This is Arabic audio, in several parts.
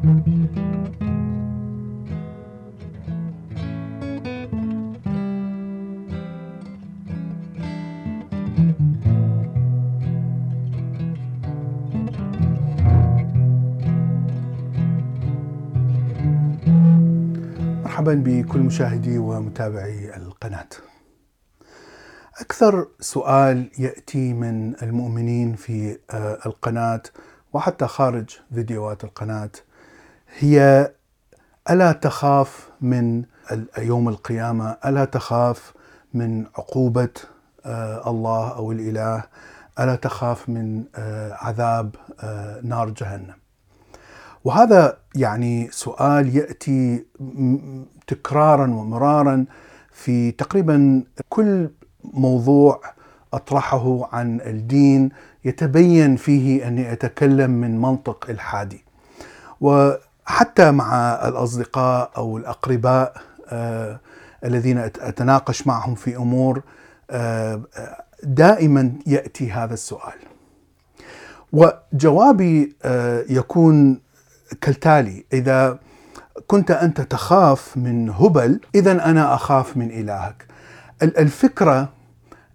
مرحبا بكل مشاهدي ومتابعي القناة. أكثر سؤال يأتي من المؤمنين في آه، القناة وحتى خارج فيديوهات القناة هي ألا تخاف من يوم القيامة؟ ألا تخاف من عقوبة آه، الله أو الإله؟ ألا تخاف من آه، عذاب نار جهنم؟ وهذا يعني سؤال يأتي تكرارا ومرارا في تقريبا كل موضوع أطرحه عن الدين يتبين فيه أني أتكلم من منطق الحادي. وحتى مع الأصدقاء أو الأقرباء آه الذين أتناقش معهم في أمور آه دائما يأتي هذا السؤال. وجوابي آه يكون كالتالي إذا كنت أنت تخاف من هبل اذا أنا أخاف من إلهك الفكرة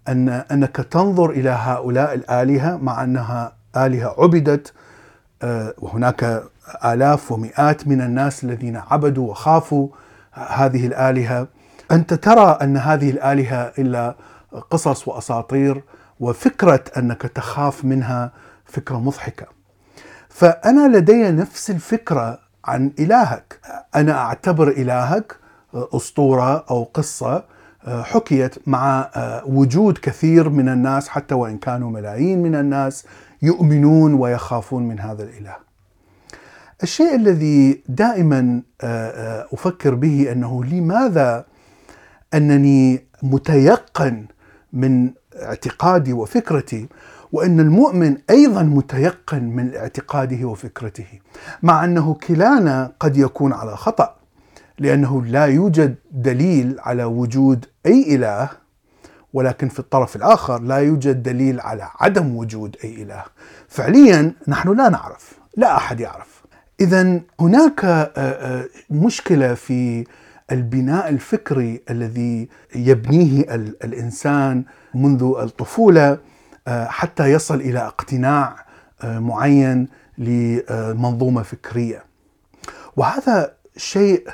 ان أنك تنظر إلى هؤلاء الآلهة مع أنها آلهة عبدت وهناك آلاف ومئات من الناس الذين عبدوا وخافوا هذه الآلهة. أنت ترى أن هذه الآلهة إلا قصص وأساطير وفكرة أنك تخاف منها فكرة مضحكة. فأنا لدي نفس الفكرة عن إلهك. أنا أعتبر إلهك أسطورة أو قصة حكيت مع وجود كثير من الناس حتى وإن كانوا ملايين من الناس يؤمنون ويخافون من هذا الإله. الشيء الذي دائما أفكر به أنه لماذا أنني متيقن من اعتقادي وفكرتي وأن المؤمن أيضا متيقن من اعتقاده وفكرته مع أنه كلانا قد يكون على خطأ لأنه لا يوجد دليل على وجود أي إله ولكن في الطرف الآخر لا يوجد دليل على عدم وجود أي إله. فعليا نحن لا نعرف لا أحد يعرف. اذا هناك آه، آه، مشكلة في البناء الفكري الذي يبنيه الإنسان منذ الطفولة آه، حتى يصل إلى اقتناع معين لمنظومة فكرية. وهذا شيء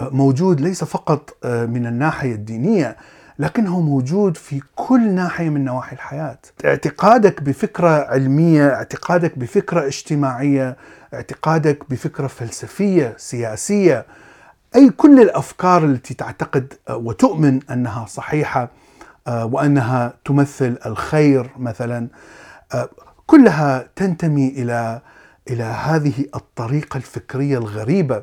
موجود ليس فقط من الناحية الدينية لكنه موجود في كل ناحية من نواحي الحياة. اعتقادك بفكرة علمية، اعتقادك بفكرة اجتماعية، اعتقادك بفكرة فلسفية، سياسية، أي كل الأفكار التي تعتقد وتؤمن أنها صحيحة آه، وأنها تمثل الخير مثلا آه، كلها تنتمي إلى إلى هذه الطريقة الفكرية الغريبة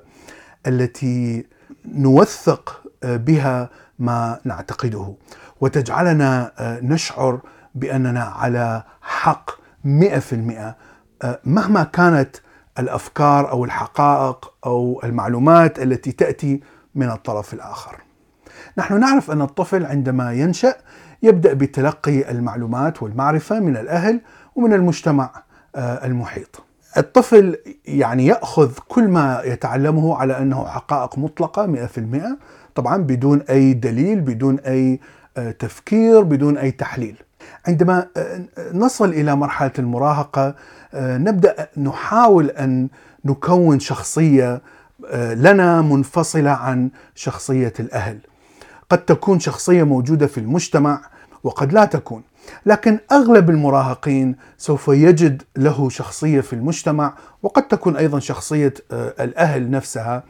التي نوثق آه، بها ما نعتقده. وتجعلنا نشعر بأننا على حق 100% مهما كانت الأفكار أو الحقائق أو المعلومات التي تأتي من الطرف الآخر. نحن نعرف أن الطفل عندما ينشأ يبدأ بتلقي المعلومات والمعرفة من الأهل ومن المجتمع آه، المحيط. الطفل يعني يأخذ كل ما يتعلمه على أنه حقائق مطلقة 100% طبعا بدون أي دليل بدون أي آه، تفكير بدون أي تحليل. عندما آه، نصل إلى مرحلة المراهقة نبدأ نحاول أن نكون شخصية لنا منفصلة عن شخصية الأهل. قد تكون شخصية موجودة في المجتمع وقد لا تكون لكن أغلب المراهقين سوف يجد له شخصية في المجتمع وقد تكون أيضا شخصية آه، الأهل نفسها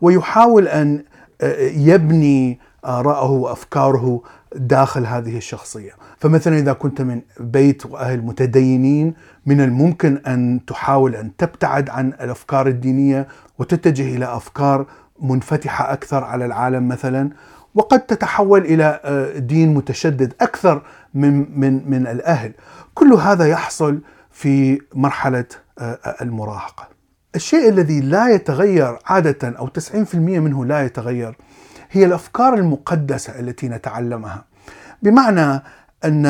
ويحاول أن آه، يبني آراءه وأفكاره داخل هذه الشخصية. فمثلا إذا كنت من بيت وأهل متدينين من الممكن أن تحاول أن تبتعد عن الأفكار الدينية وتتجه إلى أفكار منفتحة أكثر على العالم مثلا وقد تتحول إلى آه، دين متشدد أكثر من من من الأهل. كل هذا يحصل في مرحلة آه، المراهقة. الشيء الذي لا يتغير عادة أو 90% منه لا يتغير هي الأفكار المقدسة التي نتعلمها. بمعنى أن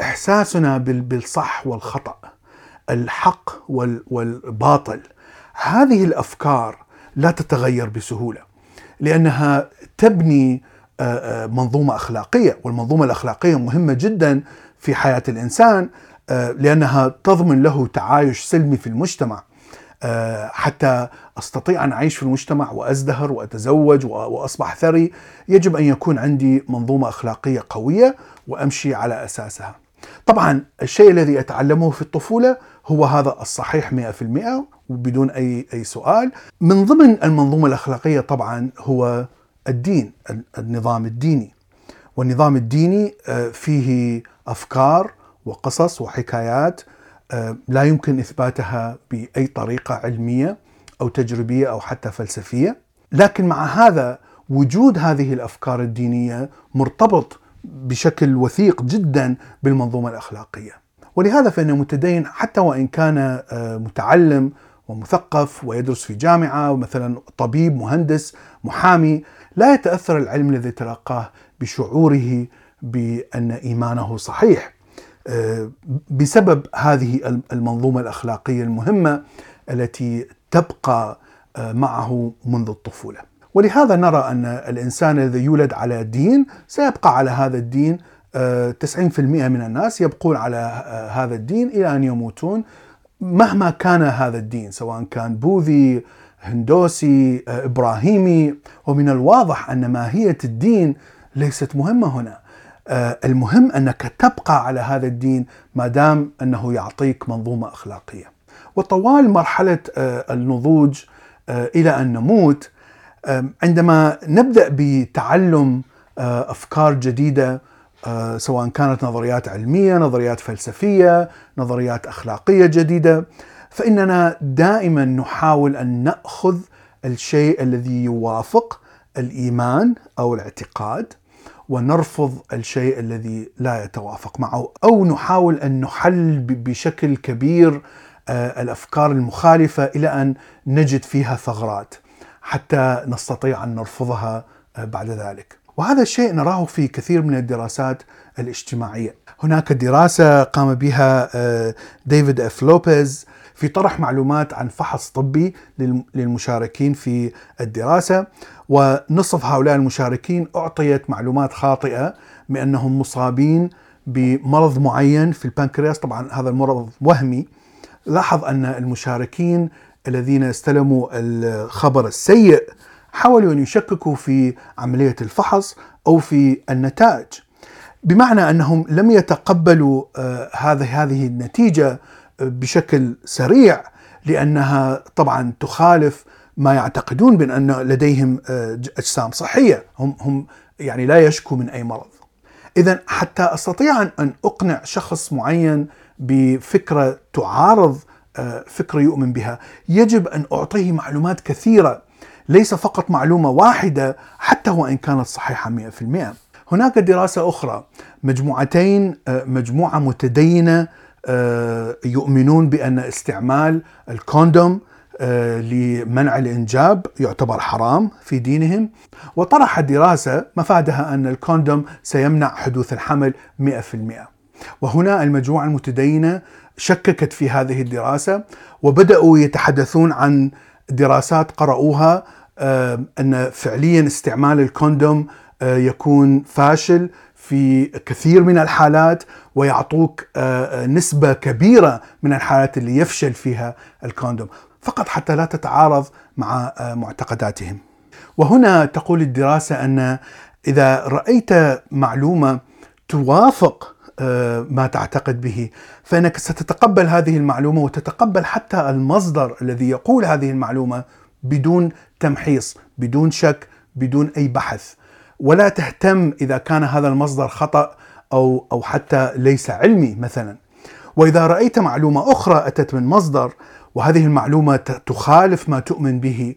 إحساسنا بالصح والخطأ الحق والباطل هذه الأفكار لا تتغير بسهولة لأنها تبني منظومة أخلاقية والمنظومة الأخلاقية مهمة جدا في حياة الإنسان لأنها تضمن له تعايش سلمي في المجتمع. حتى أستطيع أن أعيش في المجتمع وأزدهر وأتزوج وأصبح ثري يجب أن يكون عندي منظومة أخلاقية قوية وأمشي على أساسها. طبعا الشيء الذي أتعلمه في الطفولة هو هذا الصحيح 100% وبدون أي أي سؤال. من ضمن المنظومة الأخلاقية طبعا هو الدين، النظام الديني. والنظام الديني آه، فيه أفكار وقصص وحكايات آه، لا يمكن إثباتها بأي طريقة علمية أو تجريبية أو حتى فلسفية. لكن مع هذا وجود هذه الأفكار الدينية مرتبط بشكل وثيق جدا بالمنظومة الأخلاقية. ولهذا فإن المتدين حتى وإن كان آه، متعلم ومثقف ويدرس في جامعة ومثلا طبيب مهندس محامي لا يتأثر العلم الذي تلقاه بشعوره بأن إيمانه صحيح آه، بسبب هذه المنظومة الأخلاقية المهمة التي تبقى آه، معه منذ الطفولة. ولهذا نرى أن الإنسان الذي يولد على دين سيبقى على هذا الدين 90% من الناس يبقون على هذا الدين إلى أن يموتون مهما كان هذا الدين سواء كان بوذي هندوسي إبراهيمي ومن الواضح أن ماهية الدين ليست مهمة هنا المهم أنك تبقى على هذا الدين ما دام أنه يعطيك منظومة أخلاقية. وطوال مرحلة النضوج إلى أن نموت عندما نبدأ بتعلم أفكار جديدة آه، سواء كانت نظريات علمية، نظريات فلسفية، نظريات أخلاقية جديدة، فإننا دائما نحاول أن نأخذ الشيء الذي يوافق الإيمان أو الاعتقاد. ونرفض الشيء الذي لا يتوافق معه أو نحاول أن نحل بشكل كبير آه، الأفكار المخالفة إلى أن نجد فيها ثغرات حتى نستطيع أن نرفضها آه، بعد ذلك. وهذا الشيء نراه في كثير من الدراسات الاجتماعية. هناك دراسة قام بها آه، ديفيد إف لوبيز في طرح معلومات عن فحص طبي للمشاركين في الدراسة ونصف هؤلاء المشاركين أعطيت معلومات خاطئة بأنهم مصابين بمرض معين في البنكرياس. طبعا هذا المرض وهمي. لاحظ أن المشاركين الذين استلموا الخبر السيء حاولوا أن يشككوا في عملية الفحص أو في النتائج. بمعنى أنهم لم يتقبلوا آه، هذه هذه النتيجة آه، بشكل سريع لأنها طبعا تخالف ما يعتقدون بأن لديهم آه، أجسام صحية. هم هم يعني لا يشكوا من أي مرض. اذا حتى أستطيع أن أقنع شخص معين بفكرة تعارض فكرة يؤمن بها، يجب أن أعطيه معلومات كثيرة ليس فقط معلومة واحدة حتى وإن كانت صحيحة 100% هناك دراسة أخرى مجموعتين آه، مجموعة متدينة آه، يؤمنون بأن استعمال الكوندوم آه، لمنع الإنجاب يعتبر حرام في دينهم. وطرح دراسة مفادها أن الكوندوم سيمنع حدوث الحمل 100% وهنا المجموعة المتدينة شككت في هذه الدراسة وبدأوا يتحدثون عن دراسات قرأوها آه، أن فعليا استعمال الكوندوم آه، يكون فاشل. في كثير من الحالات ويعطوك آه، نسبة كبيرة من الحالات اللي يفشل فيها الكوندوم فقط حتى لا تتعارض مع معتقداتهم. وهنا تقول الدراسة أن إذا رأيت معلومة توافق ما تعتقد به فإنك ستتقبل هذه المعلومة وتتقبل حتى المصدر الذي يقول هذه المعلومة بدون تمحيص بدون شك بدون أي بحث ولا تهتم إذا كان هذا المصدر خطأ أو أو حتى ليس علمي مثلا وإذا رأيت معلومة أخرى أتت من مصدر وهذه المعلومة تخالف ما تؤمن به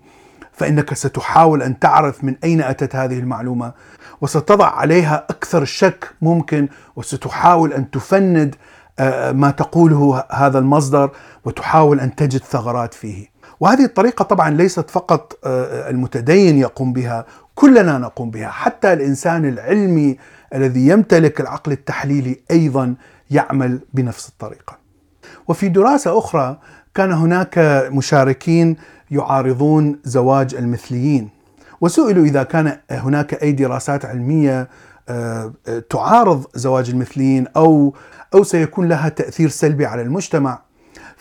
فإنك ستحاول أن تعرف من أين أتت هذه المعلومة وستضع عليها أكثر شك ممكن وستحاول أن تفند آه، ما تقوله هذا المصدر وتحاول أن تجد ثغرات فيه. وهذه الطريقة طبعا ليست فقط آه، المتدين يقوم بها كلنا نقوم بها. حتى الإنسان العلمي الذي يمتلك العقل التحليلي أيضا يعمل بنفس الطريقة. وفي دراسة أخرى كان هناك مشاركين يعارضون زواج المثليين وسئلوا إذا كان هناك أي دراسات علمية آه، تعارض زواج المثليين أو أو سيكون لها تأثير سلبي على المجتمع.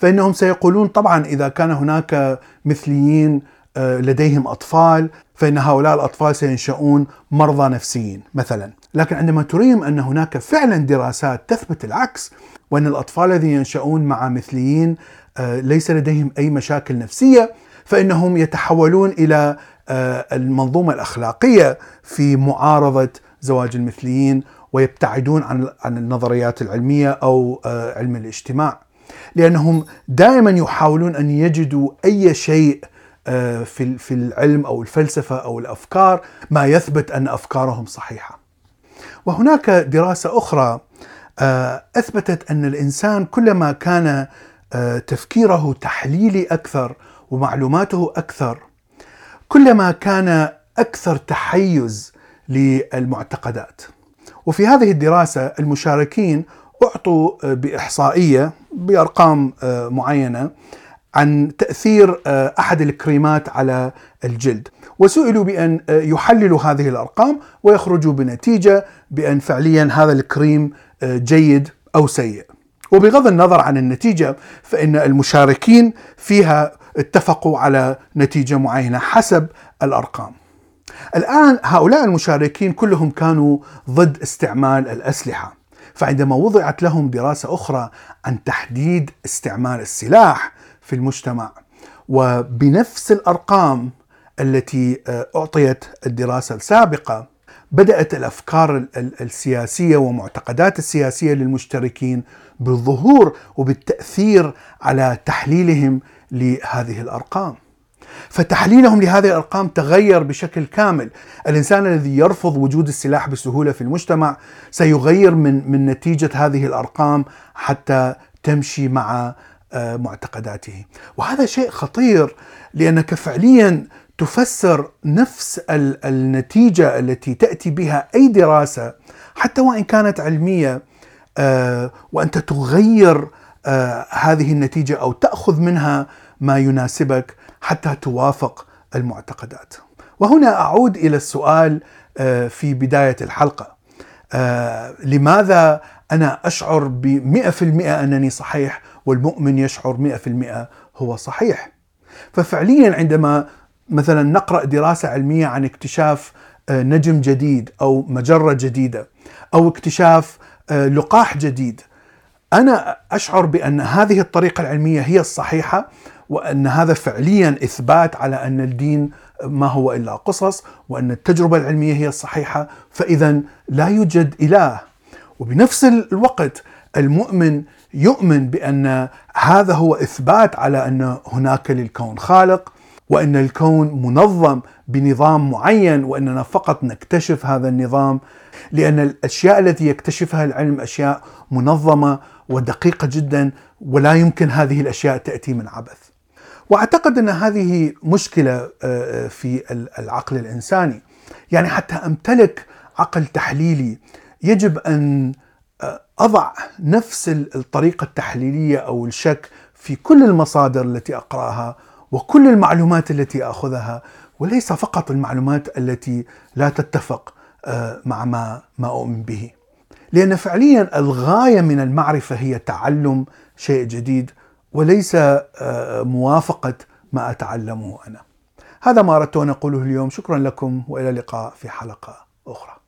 فإنهم سيقولون طبعا إذا كان هناك مثليين آه، لديهم أطفال فإن هؤلاء الأطفال سينشؤون مرضى نفسيين مثلا، لكن عندما تريهم أن هناك فعلا دراسات تثبت العكس وأن الأطفال الذين ينشؤون مع مثليين آه، ليس لديهم أي مشاكل نفسية فإنهم يتحولون إلى آه، المنظومة الأخلاقية في معارضة زواج المثليين ويبتعدون عن عن النظريات العلمية أو علم الاجتماع. لأنهم دائما يحاولون أن يجدوا أي شيء آه، في في العلم أو الفلسفة أو الأفكار ما يثبت أن أفكارهم صحيحة. وهناك دراسة أخرى آه، أثبتت أن الإنسان كلما كان آه، تفكيره تحليلي أكثر ومعلوماته أكثر كلما كان أكثر تحيز للمعتقدات. وفي هذه الدراسة المشاركين أعطوا بإحصائية بأرقام معينة عن تأثير آه، أحد الكريمات على الجلد. وسئلوا آه، يحللوا هذه الأرقام ويخرجوا بنتيجة بأن فعليا هذا الكريم آه، جيد أو سيء. وبغض النظر عن النتيجة فإن المشاركين فيها اتفقوا على نتيجة معينة حسب الأرقام. الآن هؤلاء المشاركين كلهم كانوا ضد استعمال الأسلحة. فعندما وضعت لهم دراسة أخرى عن تحديد استعمال السلاح في المجتمع وبنفس الأرقام التي آه، أعطيت الدراسة السابقة بدأت الأفكار السياسية ومعتقدات السياسية للمشتركين بالظهور وبالتأثير على تحليلهم لهذه الأرقام. فتحليلهم لهذه الأرقام تغير بشكل كامل، الإنسان الذي يرفض وجود السلاح بسهولة في المجتمع سيغير من من نتيجة هذه الأرقام حتى تمشي مع آه، معتقداته. وهذا شيء خطير لأنك فعليا تفسر نفس النتيجة التي تأتي بها أي دراسة حتى وإن كانت علمية آه، وأنت تغير آه، هذه النتيجة أو تأخذ منها ما يناسبك. حتى توافق المعتقدات. وهنا أعود إلى السؤال في بداية الحلقة. لماذا أنا أشعر ب 100% أنني صحيح والمؤمن يشعر 100% هو صحيح ففعليا عندما مثلا نقرأ دراسة علمية عن اكتشاف آه، نجم جديد أو مجرة جديدة أو اكتشاف آه، لقاح جديد أنا أشعر بأن هذه الطريقة العلمية هي الصحيحة وأن هذا فعليا إثبات على أن الدين ما هو إلا قصص وأن التجربة العلمية هي الصحيحة. فاذا لا يوجد إله. وبنفس الوقت المؤمن يؤمن بأن هذا هو إثبات على أن هناك للكون خالق وأن الكون منظم بنظام معين وأننا فقط نكتشف هذا النظام. لأن الأشياء التي يكتشفها العلم أشياء منظمة ودقيقة جدا ولا يمكن هذه الأشياء تأتي من عبث. وأعتقد أن هذه مشكلة آه، في العقل الإنساني. يعني حتى أمتلك عقل تحليلي يجب أن أضع نفس الطريقة التحليلية أو الشك في كل المصادر التي أقرأها وكل المعلومات التي أخذها وليس فقط المعلومات التي لا تتفق آه، مع ما ما أؤمن به. لأن فعليا الغاية من المعرفة هي تعلم شيء جديد وليس آه، موافقة ما أتعلمه أنا. هذا ما اردت ان اقوله اليوم، شكرا لكم وإلى اللقاء في حلقة أخرى.